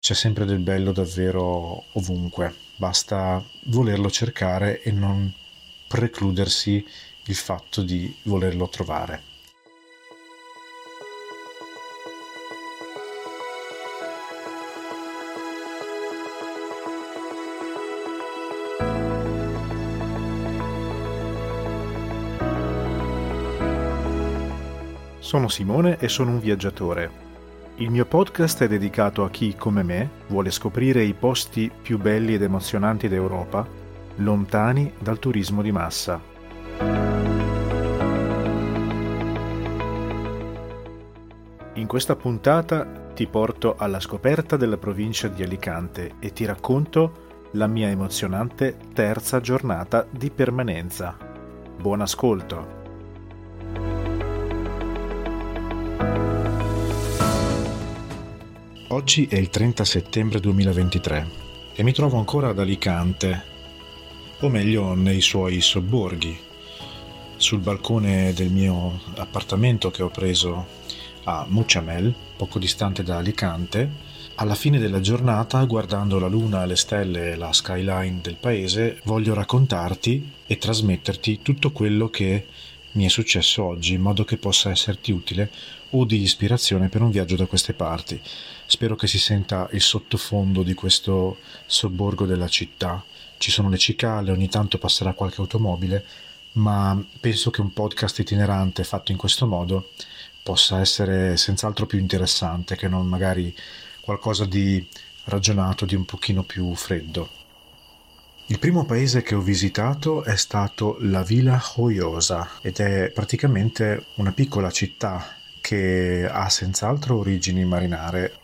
c'è sempre del bello davvero ovunque, basta volerlo cercare e non precludersi il fatto di volerlo trovare. Sono Simone e sono un viaggiatore. Il mio podcast è dedicato a chi, come me, vuole scoprire i posti più belli ed emozionanti d'Europa, lontani dal turismo di massa. In questa puntata ti porto alla scoperta della provincia di Alicante e ti racconto la mia emozionante terza giornata di permanenza. Buon ascolto! Oggi è il 30 settembre 2023 e mi trovo ancora ad Alicante, o meglio nei suoi sobborghi, sul balcone del mio appartamento che ho preso a Mucciamel, poco distante da Alicante. Alla fine della giornata, guardando la luna, le stelle e la skyline del paese, voglio raccontarti e trasmetterti tutto quello che mi è successo oggi in modo che possa esserti utile o di ispirazione per un viaggio da queste parti. Spero che si senta il sottofondo di questo sobborgo della città. Ci sono le cicale, ogni tanto passerà qualche automobile, ma penso che un podcast itinerante fatto in questo modo possa essere senz'altro più interessante che non magari qualcosa di ragionato, di un pochino più freddo. Il primo paese che ho visitato è stato la Villa Joyosa ed è praticamente una piccola città che ha senz'altro origini marinare.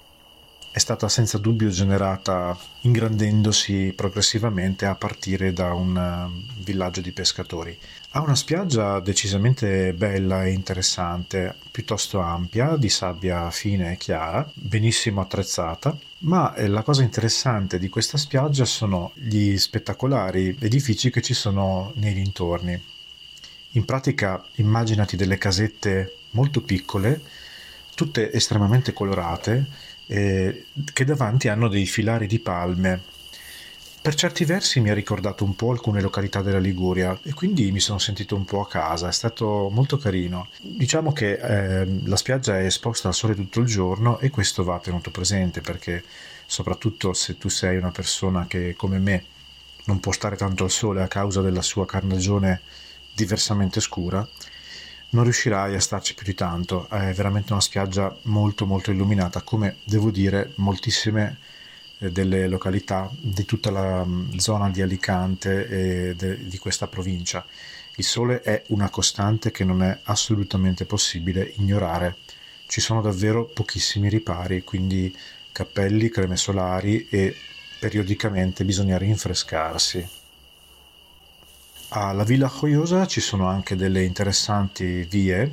È stata senza dubbio generata ingrandendosi progressivamente a partire da un eh, villaggio di pescatori. Ha una spiaggia decisamente bella e interessante, piuttosto ampia, di sabbia fine e chiara, benissimo attrezzata ma eh, la cosa interessante di questa spiaggia sono gli spettacolari edifici che ci sono nei dintorni. In pratica immaginati delle casette molto piccole, tutte estremamente colorate, eh, che davanti hanno dei filari di palme per certi versi mi ha ricordato un po' alcune località della Liguria e quindi mi sono sentito un po' a casa, è stato molto carino. Diciamo che eh, la spiaggia è esposta al sole tutto il giorno e questo va tenuto presente perché soprattutto se tu sei una persona che come me non può stare tanto al sole a causa della sua carnagione diversamente scura, non riuscirai a starci più di tanto. È veramente una spiaggia molto molto illuminata, come devo dire moltissime eh, delle località di tutta la mm, zona di Alicante e de, di questa provincia. Il sole è una costante che non è assolutamente possibile ignorare. Ci sono davvero pochissimi ripari, quindi cappelli, creme solari e periodicamente bisogna rinfrescarsi. Alla Villa Joyosa ci sono anche delle interessanti vie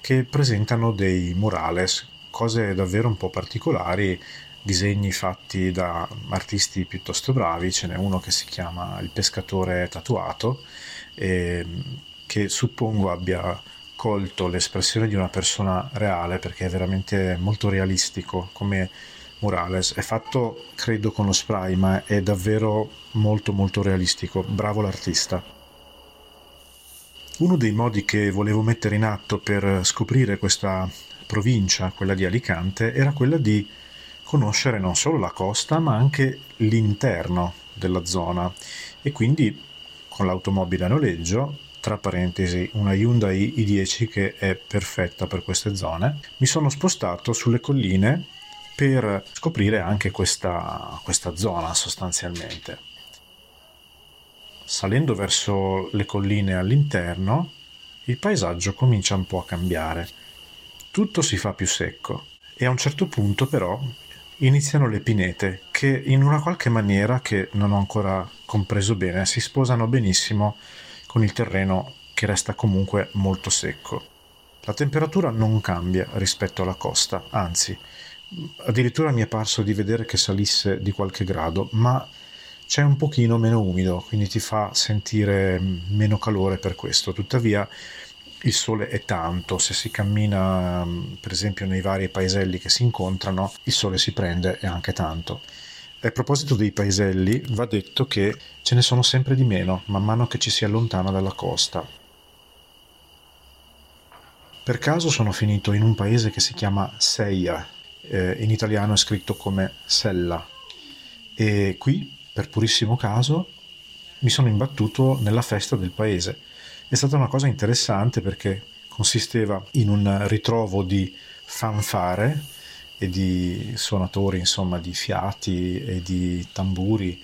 che presentano dei murales, cose davvero un po' particolari disegni fatti da artisti piuttosto bravi, ce n'è uno che si chiama Il pescatore tatuato, e che suppongo abbia colto l'espressione di una persona reale perché è veramente molto realistico come Morales. È fatto, credo, con lo spray, ma è davvero molto molto realistico. Bravo l'artista. Uno dei modi che volevo mettere in atto per scoprire questa provincia, quella di Alicante, era quella di conoscere non solo la costa ma anche l'interno della zona. E quindi con l'automobile a noleggio tra parentesi una Hyundai i10 che è perfetta per queste zone mi sono spostato sulle colline per scoprire anche questa, questa zona sostanzialmente salendo verso le colline all'interno il paesaggio comincia un po' a cambiare tutto si fa più secco e a un certo punto però iniziano le pinete che in una qualche maniera che non ho ancora compreso bene si sposano benissimo con il terreno che resta comunque molto secco. La temperatura non cambia rispetto alla costa, anzi, addirittura mi è parso di vedere che salisse di qualche grado, ma c'è un pochino meno umido, quindi ti fa sentire meno calore per questo. Tuttavia il sole è tanto, se si cammina per esempio nei vari paeselli che si incontrano, il sole si prende e anche tanto. A proposito dei paeselli, va detto che ce ne sono sempre di meno man mano che ci si allontana dalla costa. Per caso sono finito in un paese che si chiama Seia, eh, in italiano è scritto come Sella, e qui, per purissimo caso, mi sono imbattuto nella festa del paese. È stata una cosa interessante perché consisteva in un ritrovo di fanfare e di suonatori, insomma, di fiati e di tamburi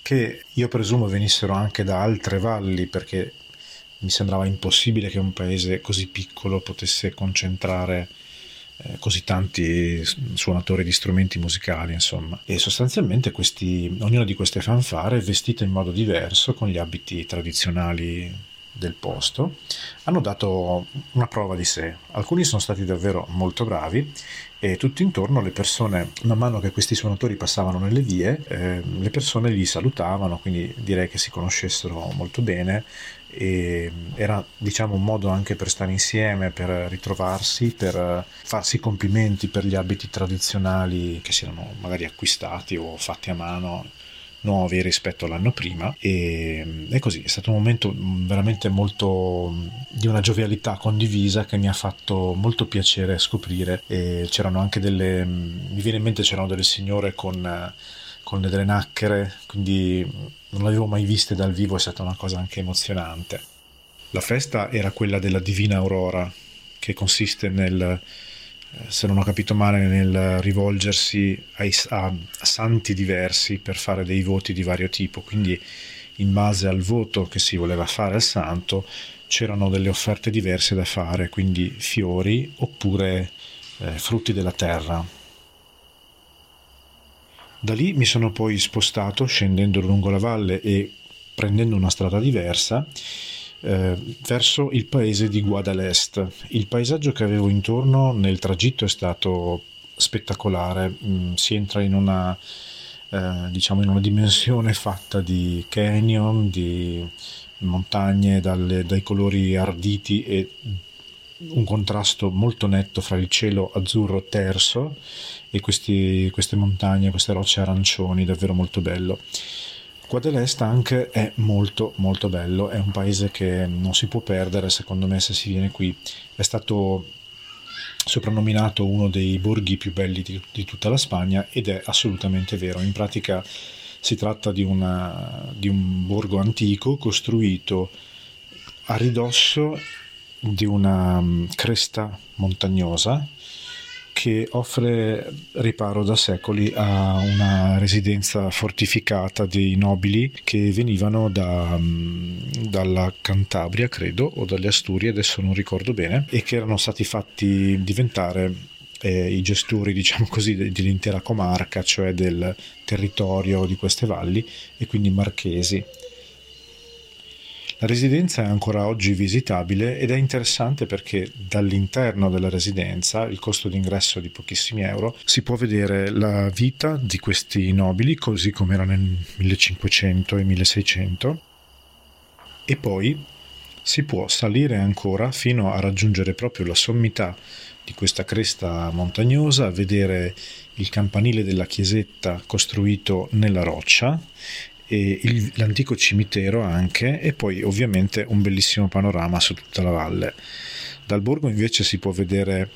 che io presumo venissero anche da altre valli perché mi sembrava impossibile che un paese così piccolo potesse concentrare così tanti suonatori di strumenti musicali, insomma. E sostanzialmente questi, ognuna di queste fanfare è vestita in modo diverso, con gli abiti tradizionali del posto, hanno dato una prova di sé. Alcuni sono stati davvero molto bravi e tutto intorno le persone, man mano che questi suonatori passavano nelle vie, eh, le persone li salutavano, quindi direi che si conoscessero molto bene e era diciamo un modo anche per stare insieme, per ritrovarsi, per farsi complimenti per gli abiti tradizionali che si erano magari acquistati o fatti a mano nuovi rispetto all'anno prima e, e, così. È stato un momento veramente molto di una giovialità condivisa che mi ha fatto molto piacere scoprire e c'erano anche delle mi viene in mente c'erano delle signore con, con delle nacchere quindi non l'avevo mai viste dal vivo è stata una cosa anche emozionante. La festa era quella della divina aurora che consiste nel se non ho capito male, nel rivolgersi ai, a santi diversi per fare dei voti di vario tipo. Quindi, in base al voto che si voleva fare al santo, c'erano delle offerte diverse da fare, quindi fiori oppure eh, frutti della terra. Da lì mi sono poi spostato scendendo lungo la valle e prendendo una strada diversa eh, verso il paese di Guadalest. Il paesaggio che avevo intorno nel tragitto è stato spettacolare, mm, si entra in una, eh, diciamo in una dimensione fatta di canyon, di montagne dalle, dai colori arditi e un contrasto molto netto fra il cielo azzurro terso e questi, queste montagne, queste rocce arancioni, davvero molto bello. Qua dell'Est anche è molto molto bello, è un paese che non si può perdere secondo me se si viene qui. È stato soprannominato uno dei borghi più belli di, di tutta la Spagna ed è assolutamente vero. In pratica si tratta di, una, di un borgo antico costruito a ridosso di una mm, cresta montagnosa che offre riparo da secoli a una residenza fortificata dei nobili che venivano da, mm, dalla Cantabria, credo, o dalle Asturie, adesso non ricordo bene, e che erano stati fatti diventare eh, i gestori, diciamo così, dell'intera comarca, cioè del territorio di queste valli, e quindi marchesi. La residenza è ancora oggi visitabile ed è interessante perché dall'interno della residenza, il costo d'ingresso di pochissimi euro, si può vedere la vita di questi nobili così come era nel 1500 e 1600 e poi si può salire ancora fino a raggiungere proprio la sommità di questa cresta montagnosa, vedere il campanile della chiesetta costruito nella roccia il, l'antico cimitero anche e poi ovviamente un bellissimo panorama su tutta la valle. Dal borgo invece si può vedere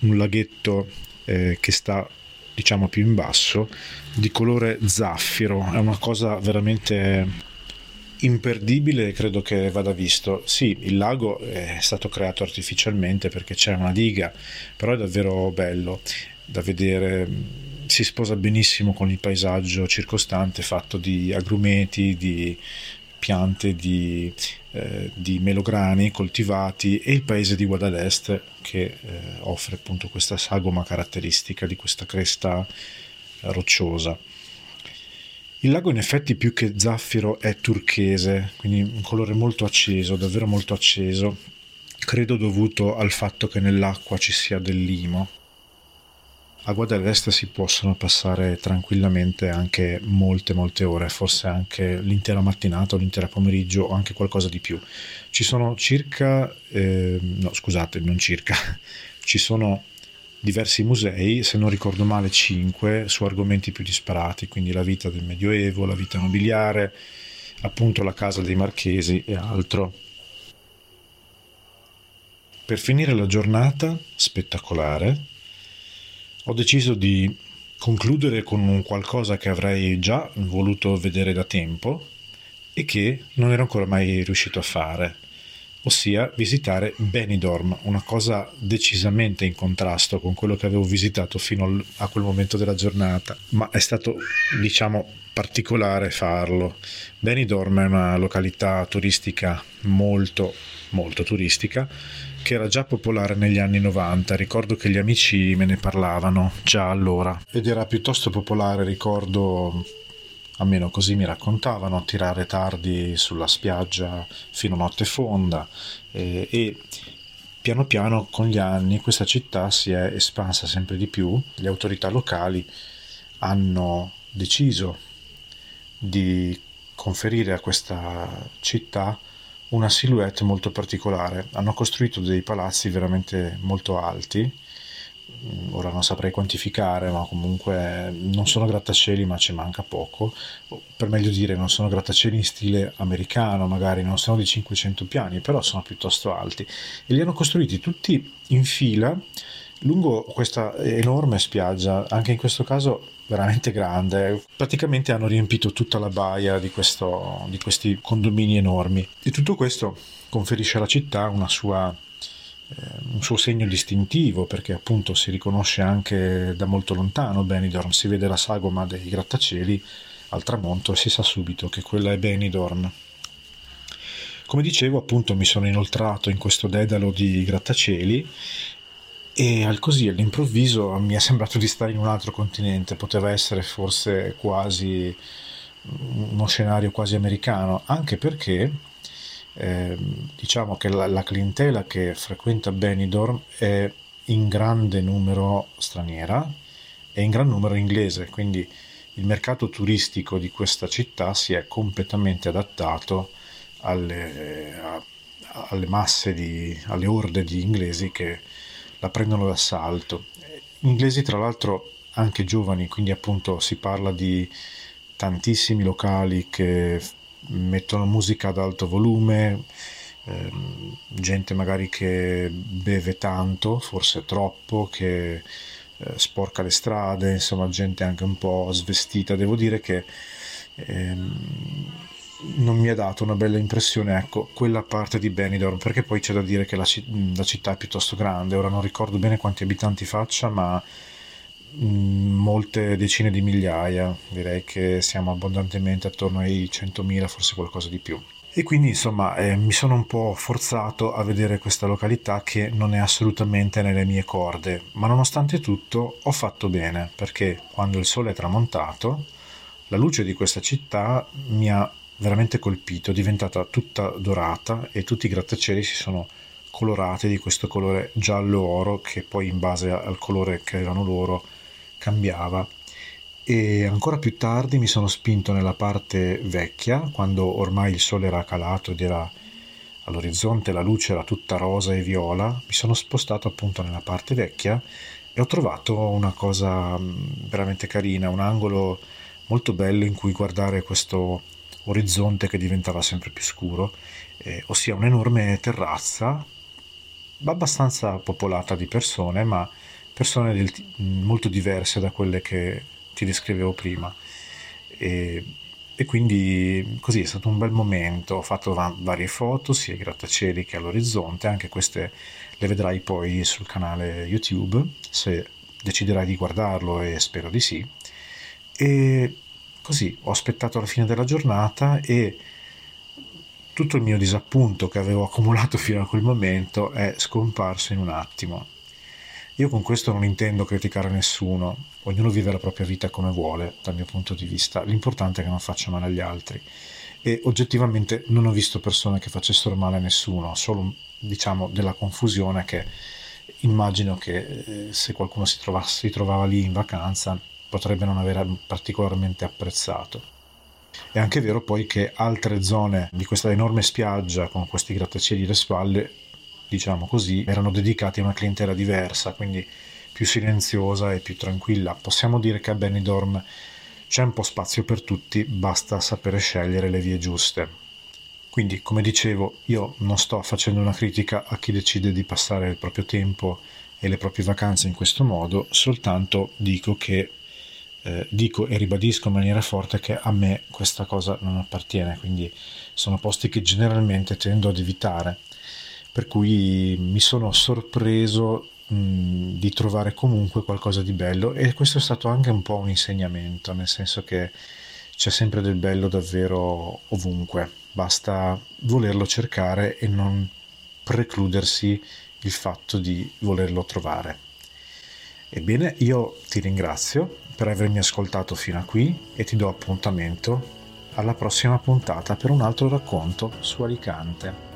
un laghetto eh, che sta diciamo più in basso di colore zaffiro, è una cosa veramente imperdibile credo che vada visto. Sì, il lago è stato creato artificialmente perché c'è una diga, però è davvero bello da vedere si sposa benissimo con il paesaggio circostante fatto di agrumeti, di piante di, eh, di melograni coltivati e il paese di Guadalest che eh, offre appunto questa sagoma caratteristica di questa cresta rocciosa. Il lago in effetti più che zaffiro è turchese, quindi un colore molto acceso, davvero molto acceso, credo dovuto al fatto che nell'acqua ci sia del limo a guardare l'est si possono passare tranquillamente anche molte molte ore, forse anche l'intera mattinata o l'intero pomeriggio o anche qualcosa di più. Ci sono circa, eh, no scusate, non circa, ci sono diversi musei, se non ricordo male 5, su argomenti più disparati, quindi la vita del Medioevo, la vita nobiliare, appunto la casa dei marchesi e altro. Per finire la giornata spettacolare, ho deciso di concludere con un qualcosa che avrei già voluto vedere da tempo e che non ero ancora mai riuscito a fare, ossia visitare Benidorm, una cosa decisamente in contrasto con quello che avevo visitato fino a quel momento della giornata, ma è stato, diciamo, particolare farlo. Benidorm è una località turistica molto, molto turistica che era già popolare negli anni 90, ricordo che gli amici me ne parlavano già allora. Ed era piuttosto popolare, ricordo, almeno così mi raccontavano, tirare tardi sulla spiaggia fino a notte fonda. E, e piano piano con gli anni questa città si è espansa sempre di più, le autorità locali hanno deciso di conferire a questa città una silhouette molto particolare. Hanno costruito dei palazzi veramente molto alti, mm, ora non saprei quantificare, ma comunque non sono grattacieli, ma ci manca poco. Per meglio dire, non sono grattacieli in stile americano, magari non sono di 500 piani, però sono piuttosto alti. E li hanno costruiti tutti in fila lungo questa enorme spiaggia, anche in questo caso veramente grande. Praticamente hanno riempito tutta la baia di, questo, di questi condomini enormi. E tutto questo conferisce alla città sua, eh, un suo segno distintivo, perché appunto si riconosce anche da molto lontano Benidorm, si vede la sagoma dei grattacieli al tramonto e si sa subito che quella è Benidorm. Come dicevo, appunto, mi sono inoltrato in questo dedalo di grattacieli e al così all'improvviso mi è sembrato di stare in un altro continente, poteva essere forse quasi uno scenario quasi americano, anche perché eh, diciamo che la, la, clientela che frequenta Benidorm è in grande numero straniera e in gran numero inglese, quindi il mercato turistico di questa città si è completamente adattato alle, alle masse di, alle orde di inglesi che la prendono d'assalto. Inglesi tra l'altro anche giovani, quindi appunto si parla di tantissimi locali che mettono musica ad alto volume, ehm, gente magari che beve tanto, forse troppo, che eh, sporca le strade, insomma gente anche un po' svestita. Devo dire che ehm, non mi ha dato una bella impressione, ecco, quella parte di Benidorm, perché poi c'è da dire che la, la città è piuttosto grande, ora non ricordo bene quanti abitanti faccia, ma mh, molte decine di migliaia, direi che siamo abbondantemente attorno ai 100.000, forse qualcosa di più. E quindi insomma eh, mi sono un po' forzato a vedere questa località che non è assolutamente nelle mie corde, ma nonostante tutto ho fatto bene perché quando il sole è tramontato la luce di questa città mi ha veramente colpito, è diventata tutta dorata e tutti i grattacieli si sono colorati di questo colore giallo-oro che poi in base al colore che avevano loro cambiava. E ancora più tardi mi sono spinto nella parte vecchia, quando ormai il sole era calato ed era all'orizzonte la luce era tutta rosa e viola, mi sono spostato appunto nella parte vecchia e ho trovato una cosa mm, veramente carina, un angolo molto bello in cui guardare questo orizzonte che diventava sempre più scuro, eh, ossia un'enorme terrazza abbastanza popolata di persone, ma persone del, molto diverse da quelle che ti descrivevo prima. E, e, quindi così è stato un bel momento. Ho fatto varie foto, sia ai grattacieli che all'orizzonte, anche queste le vedrai poi sul canale YouTube se deciderai di guardarlo e spero di sì. E Così ho aspettato la fine della giornata e tutto il mio disappunto che avevo accumulato fino a quel momento è scomparso in un attimo. Io con questo non intendo criticare nessuno, ognuno vive la propria vita come vuole, dal mio punto di vista, l'importante è che non faccia male agli altri. E oggettivamente non ho visto persone che facessero male a nessuno, solo diciamo della confusione che immagino che eh, se qualcuno si, trova, si trovava lì in vacanza potrebbe non aver particolarmente apprezzato. È anche vero poi che altre zone di questa enorme spiaggia con questi grattacieli alle spalle, diciamo così, erano dedicate a una clientela diversa, quindi più silenziosa e più tranquilla. Possiamo dire che a Benidorm c'è un po' spazio per tutti, basta sapere scegliere le vie giuste. Quindi, come dicevo, io non sto facendo una critica a chi decide di passare il proprio tempo e le proprie vacanze in questo modo, soltanto dico che eh, dico e ribadisco in maniera forte che a me questa cosa non appartiene, quindi sono posti che generalmente tendo ad evitare, per cui mi sono sorpreso mh, di trovare comunque qualcosa di bello e questo è stato anche un po' un insegnamento, nel senso che c'è sempre del bello davvero ovunque, basta volerlo cercare e non precludersi il fatto di volerlo trovare. Ebbene, io ti ringrazio per avermi ascoltato fino a qui e ti do appuntamento alla prossima puntata per un altro racconto su Alicante.